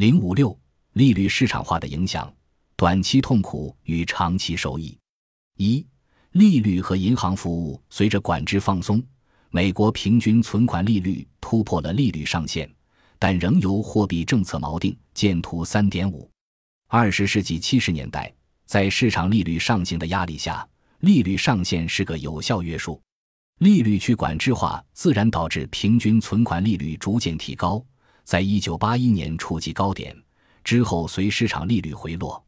零五六利率市场化的影响：短期痛苦与长期收益。一、利率和银行服务随着管制放松，美国平均存款利率突破了利率上限，但仍由货币政策锚定。见图三点五。二十世纪七十年代，在市场利率上行的压力下，利率上限是个有效约束。利率去管制化自然导致平均存款利率逐渐提高。在一九八一年触及高点之后，随市场利率回落。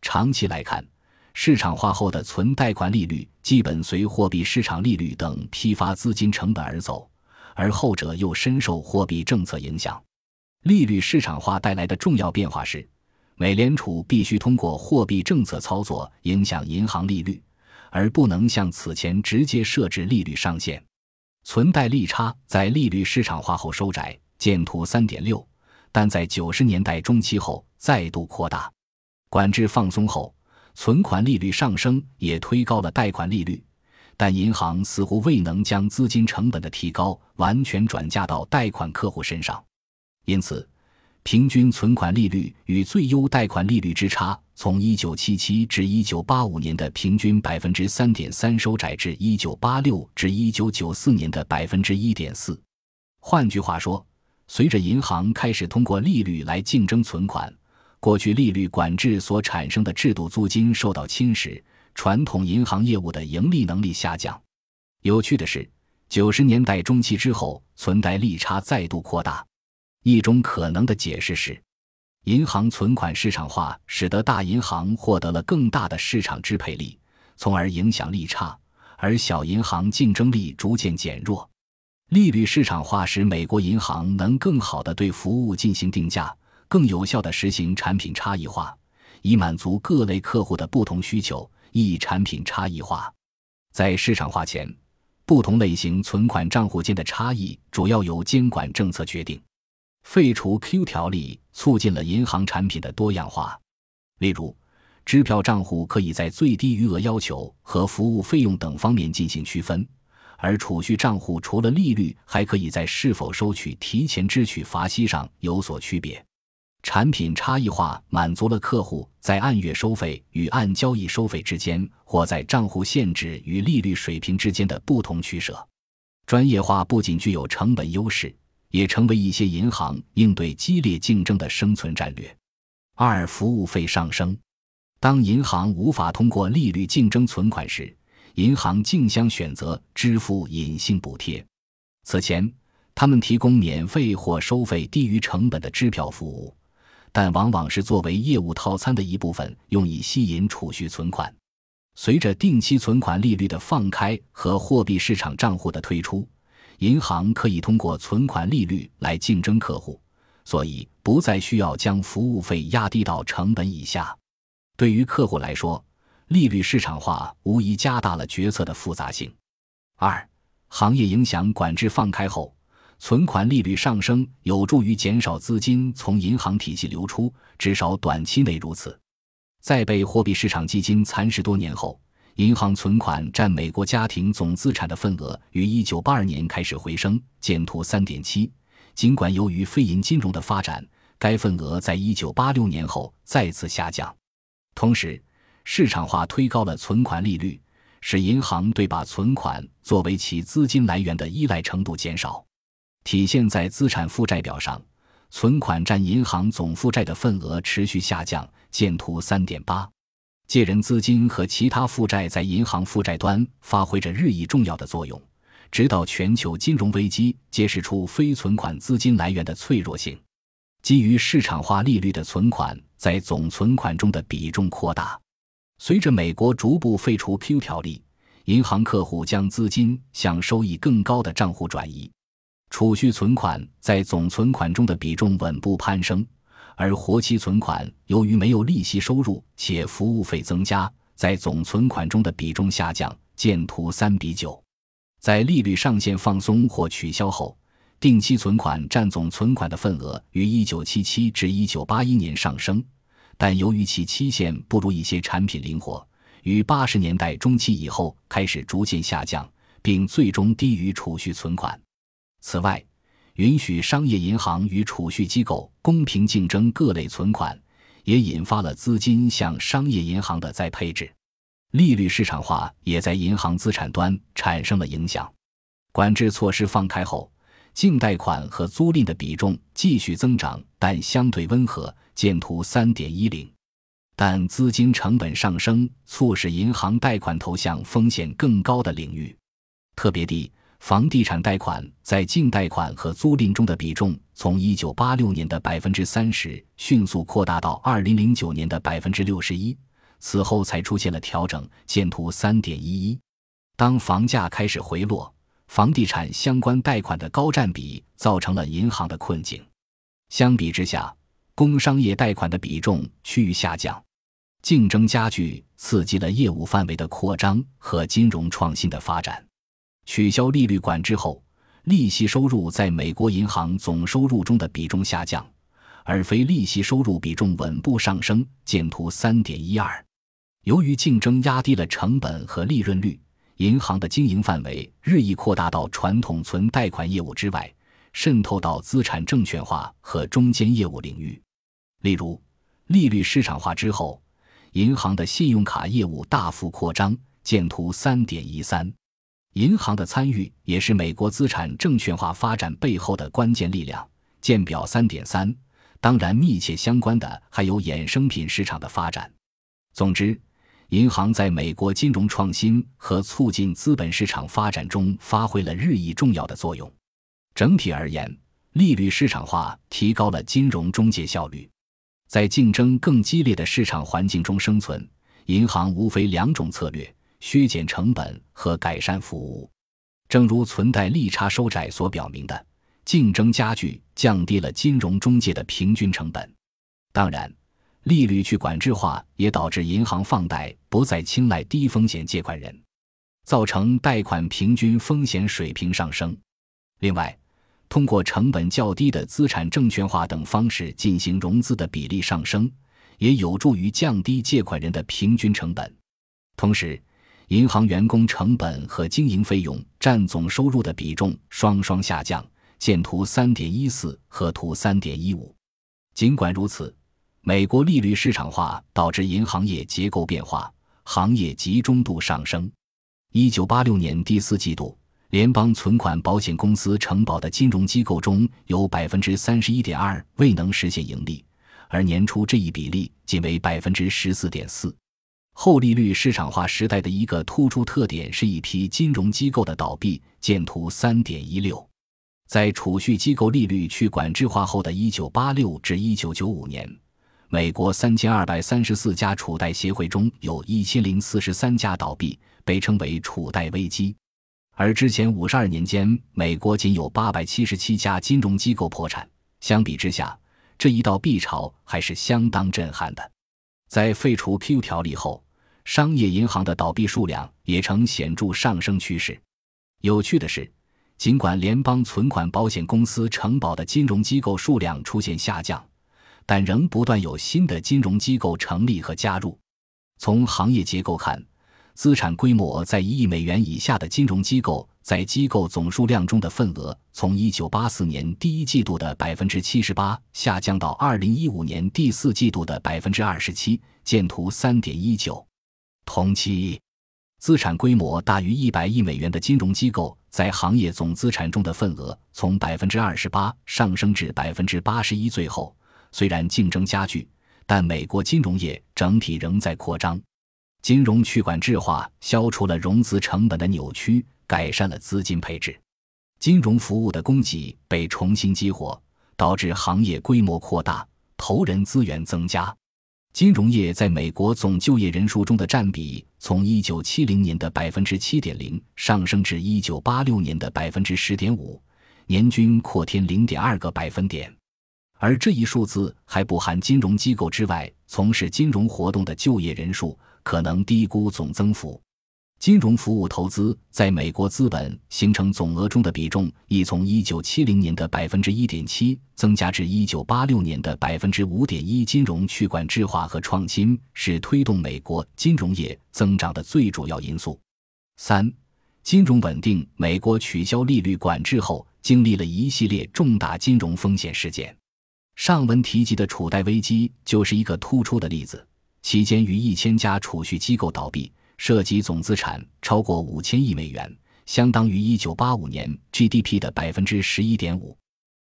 长期来看，市场化后的存贷款利率基本随货币市场利率等批发资金成本而走，而后者又深受货币政策影响。利率市场化带来的重要变化是，美联储必须通过货币政策操作影响银行利率，而不能像此前直接设置利率上限。存贷利差在利率市场化后收窄。见图三点六，但在九十年代中期后再度扩大，管制放松后，存款利率上升也推高了贷款利率，但银行似乎未能将资金成本的提高完全转嫁到贷款客户身上，因此，平均存款利率与最优贷款利率之差从一九七七至一九八五年的平均百分之三点三收窄至一九八六至一九九四年的百分之一点四。换句话说。随着银行开始通过利率来竞争存款，过去利率管制所产生的制度租金受到侵蚀，传统银行业务的盈利能力下降。有趣的是，九十年代中期之后，存贷利差再度扩大。一种可能的解释是，银行存款市场化使得大银行获得了更大的市场支配力，从而影响利差，而小银行竞争力逐渐减弱。利率市场化使美国银行能更好地对服务进行定价，更有效地实行产品差异化，以满足各类客户的不同需求。一产品差异化，在市场化前，不同类型存款账户间的差异主要由监管政策决定。废除 Q 条例促进了银行产品的多样化，例如，支票账户可以在最低余额要求和服务费用等方面进行区分。而储蓄账户除了利率，还可以在是否收取提前支取罚息上有所区别。产品差异化满足了客户在按月收费与按交易收费之间，或在账户限制与利率水平之间的不同取舍。专业化不仅具有成本优势，也成为一些银行应对激烈竞争的生存战略。二、服务费上升。当银行无法通过利率竞争存款时，银行竞相选择支付隐性补贴。此前，他们提供免费或收费低于成本的支票服务，但往往是作为业务套餐的一部分，用以吸引储蓄存款。随着定期存款利率的放开和货币市场账户的推出，银行可以通过存款利率来竞争客户，所以不再需要将服务费压低到成本以下。对于客户来说，利率市场化无疑加大了决策的复杂性。二，行业影响管制放开后，存款利率上升有助于减少资金从银行体系流出，至少短期内如此。在被货币市场基金蚕食多年后，银行存款占美国家庭总资产的份额于一九八二年开始回升，见图三点七。尽管由于非银金融的发展，该份额在一九八六年后再次下降。同时，市场化推高了存款利率，使银行对把存款作为其资金来源的依赖程度减少。体现在资产负债表上，存款占银行总负债的份额持续下降。见图三点八。借人资金和其他负债在银行负债端发挥着日益重要的作用，直到全球金融危机揭示出非存款资金来源的脆弱性。基于市场化利率的存款在总存款中的比重扩大。随着美国逐步废除 Q 条例，银行客户将资金向收益更高的账户转移，储蓄存款在总存款中的比重稳步攀升，而活期存款由于没有利息收入且服务费增加，在总存款中的比重下降。见图三比九，在利率上限放松或取消后，定期存款占总存款的份额于1977至1981年上升。但由于其期限不如一些产品灵活，于八十年代中期以后开始逐渐下降，并最终低于储蓄存款。此外，允许商业银行与储蓄机构公平竞争各类存款，也引发了资金向商业银行的再配置。利率市场化也在银行资产端产生了影响。管制措施放开后，净贷款和租赁的比重继续增长，但相对温和，见图三点一零。但资金成本上升，促使银行贷款投向风险更高的领域，特别地，房地产贷款在净贷款和租赁中的比重，从一九八六年的百分之三十迅速扩大到二零零九年的百分之六十一，此后才出现了调整，见图三点一一。当房价开始回落。房地产相关贷款的高占比造成了银行的困境。相比之下，工商业贷款的比重趋于下降，竞争加剧刺激了业务范围的扩张和金融创新的发展。取消利率管制后，利息收入在美国银行总收入中的比重下降，而非利息收入比重稳步上升。见图三点一二。由于竞争压低了成本和利润率。银行的经营范围日益扩大到传统存贷款业务之外，渗透到资产证券化和中间业务领域。例如，利率市场化之后，银行的信用卡业务大幅扩张。见图三点一三，银行的参与也是美国资产证券化发展背后的关键力量。见表三点三。当然，密切相关的还有衍生品市场的发展。总之。银行在美国金融创新和促进资本市场发展中发挥了日益重要的作用。整体而言，利率市场化提高了金融中介效率。在竞争更激烈的市场环境中生存，银行无非两种策略：削减成本和改善服务。正如存贷利差收窄所表明的，竞争加剧降低了金融中介的平均成本。当然。利率去管制化也导致银行放贷不再青睐低风险借款人，造成贷款平均风险水平上升。另外，通过成本较低的资产证券化等方式进行融资的比例上升，也有助于降低借款人的平均成本。同时，银行员工成本和经营费用占总收入的比重双双下降。见图三点一四和图三点一五。尽管如此。美国利率市场化导致银行业结构变化，行业集中度上升。一九八六年第四季度，联邦存款保险公司承保的金融机构中有百分之三十一点二未能实现盈利，而年初这一比例仅为百分之十四点四。后利率市场化时代的一个突出特点是一批金融机构的倒闭。见图三点一六。在储蓄机构利率去管制化后的一九八六至一九九五年。美国三千二百三十四家储贷协会中有一千零四十三家倒闭，被称为储贷危机。而之前五十二年间，美国仅有八百七十七家金融机构破产。相比之下，这一倒闭潮还是相当震撼的。在废除 Q 条例后，商业银行的倒闭数量也呈显著上升趋势。有趣的是，尽管联邦存款保险公司承保的金融机构数量出现下降。但仍不断有新的金融机构成立和加入。从行业结构看，资产规模在一亿美元以下的金融机构在机构总数量中的份额，从一九八四年第一季度的百分之七十八下降到二零一五年第四季度的百分之二十七。见图三点一九。同期，资产规模大于一百亿美元的金融机构在行业总资产中的份额，从百分之二十八上升至百分之八十一。最后。虽然竞争加剧，但美国金融业整体仍在扩张。金融去管制化消除了融资成本的扭曲，改善了资金配置，金融服务的供给被重新激活，导致行业规模扩大，投人资源增加。金融业在美国总就业人数中的占比从一九七零年的百分之七点零上升至一九八六年的百分之十点五，年均扩添零点二个百分点。而这一数字还不含金融机构之外从事金融活动的就业人数，可能低估总增幅。金融服务投资在美国资本形成总额中的比重，已从一九七零年的百分之一点七增加至一九八六年的百分之五点一。金融去管制化和创新是推动美国金融业增长的最主要因素。三、金融稳定。美国取消利率管制后，经历了一系列重大金融风险事件。上文提及的储贷危机就是一个突出的例子。期间逾一千家储蓄机构倒闭，涉及总资产超过五千亿美元，相当于一九八五年 GDP 的百分之十一点五。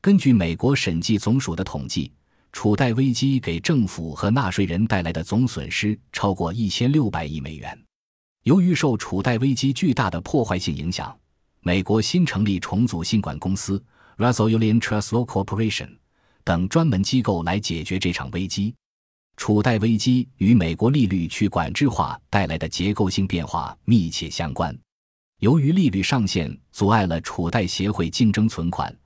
根据美国审计总署的统计，储贷危机给政府和纳税人带来的总损失超过一千六百亿美元。由于受储贷危机巨大的破坏性影响，美国新成立重组信管公司 Russell Union Trust Law Corporation 等专门机构来解决这场危机。储贷危机与美国利率去管制化带来的结构性变化密切相关。由于利率上限阻碍了储贷协会竞争存款，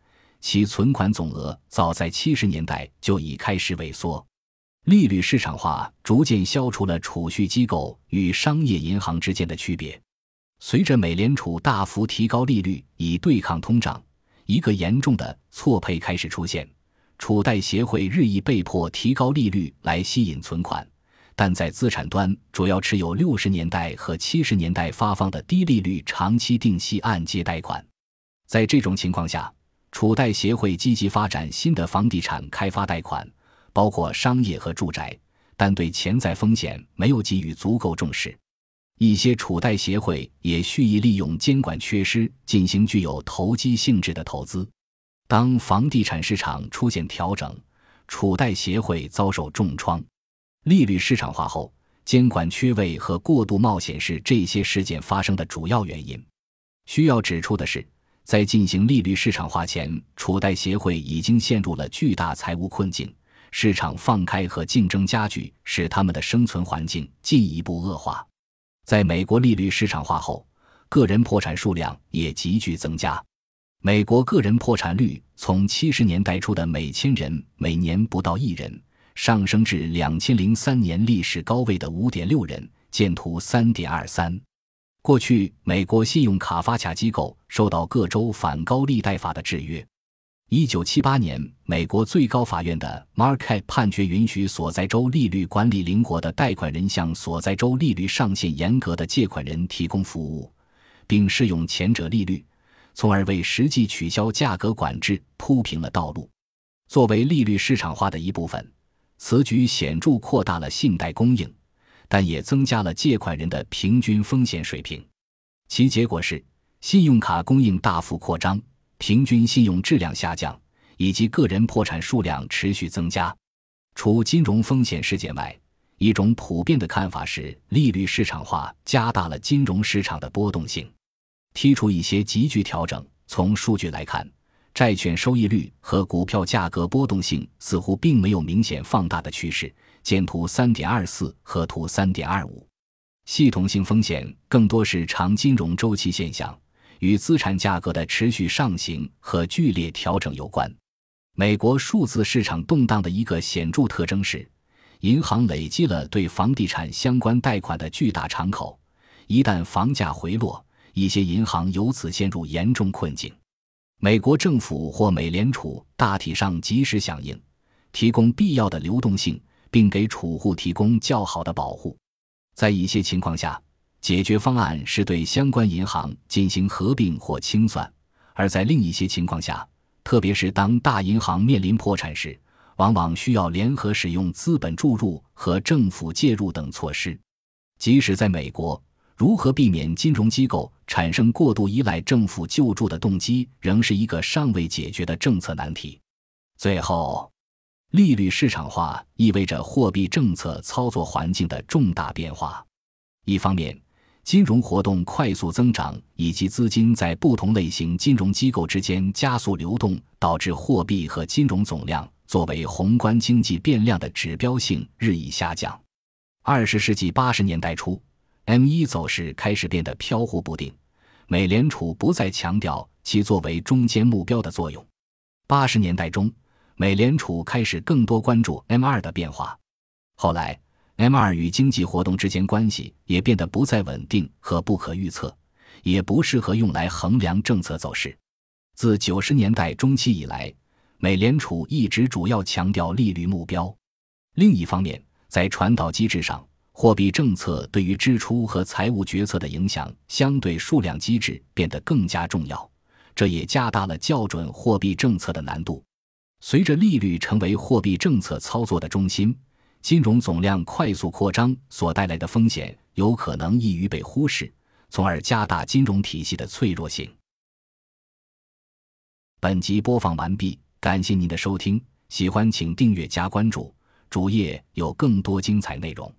其存款总额早在七十年代就已开始萎缩。利率市场化逐渐消除了储蓄机构与商业银行之间的区别。随着美联储大幅提高利率以对抗通胀，一个严重的错配开始出现。储贷协会日益被迫提高利率来吸引存款，但在资产端主要持有六十年代和七十年代发放的低利率长期定期按揭贷款。在这种情况下，储贷协会积极发展新的房地产开发贷款，包括商业和住宅，但对潜在风险没有给予足够重视。一些储贷协会也蓄意利用监管缺失进行具有投机性质的投资。当房地产市场出现调整，储贷协会遭受重创。利率市场化后，监管缺位和过度冒险是这些事件发生的主要原因。需要指出的是，在进行利率市场化前，储贷协会已经陷入了巨大财务困境。市场放开和竞争加剧，使他们的生存环境进一步恶化。在美国利率市场化后，个人破产数量也急剧增加。美国个人破产率从七十年代初的每千人每年不到一人，上升至两千零三年历史高位的五点六人，见图三点二三。过去，美国信用卡发卡机构受到各州反高利贷法的制约。一九七八年，美国最高法院的 Marquette 判决允许所在州利率管理灵活的贷款人向所在州利率上限严格的借款人提供服务，并适用前者利率。从而为实际取消价格管制铺平了道路。作为利率市场化的一部分，此举显著扩大了信贷供应，但也增加了借款人的平均风险水平。其结果是，信用卡供应大幅扩张，平均信用质量下降，以及个人破产数量持续增加。除金融风险事件外，一种普遍的看法是，利率市场化加大了金融市场的波动性。剔除一些急剧调整。从数据来看，债券收益率和股票价格波动性似乎并没有明显放大的趋势。见图三点二四和图三点二五。系统性风险更多是长金融周期现象，与资产价格的持续上行和剧烈调整有关。美国数字市场动荡的一个显著特征是，银行累积了对房地产相关贷款的巨大敞口，一旦房价回落。一些银行由此陷入严重困境，美国政府或美联储大体上及时响应，提供必要的流动性，并给储户提供较好的保护。在一些情况下，解决方案是对相关银行进行合并或清算；而在另一些情况下，特别是当大银行面临破产时，往往需要联合使用资本注入和政府介入等措施。即使在美国。如何避免金融机构产生过度依赖政府救助的动机，仍是一个尚未解决的政策难题。最后，利率市场化意味着货币政策操作环境的重大变化。一方面，金融活动快速增长以及资金在不同类型金融机构之间加速流动，导致货币和金融总量作为宏观经济变量的指标性日益下降。二十世纪八十年代初。M 一走势开始变得飘忽不定，美联储不再强调其作为中间目标的作用。八十年代中，美联储开始更多关注 M 二的变化。后来，M 二与经济活动之间关系也变得不再稳定和不可预测，也不适合用来衡量政策走势。自九十年代中期以来，美联储一直主要强调利率目标。另一方面，在传导机制上，货币政策对于支出和财务决策的影响，相对数量机制变得更加重要。这也加大了校准货币政策的难度。随着利率成为货币政策操作的中心，金融总量快速扩张所带来的风险有可能易于被忽视，从而加大金融体系的脆弱性。本集播放完毕，感谢您的收听，喜欢请订阅加关注，主页有更多精彩内容。